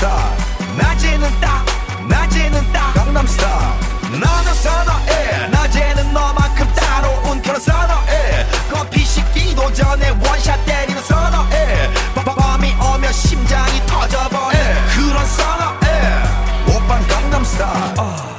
강남스타 낮에는 딱 낮에는 딱. 강남스타 나는 사나해. 낮에는 너만큼 따로운 그런 사나해. 커피 식기도 전에 원샷 때리는 사나해. 밤이 오면 심장이 터져버려. 그런 사나해. 오빤 강남스타 어.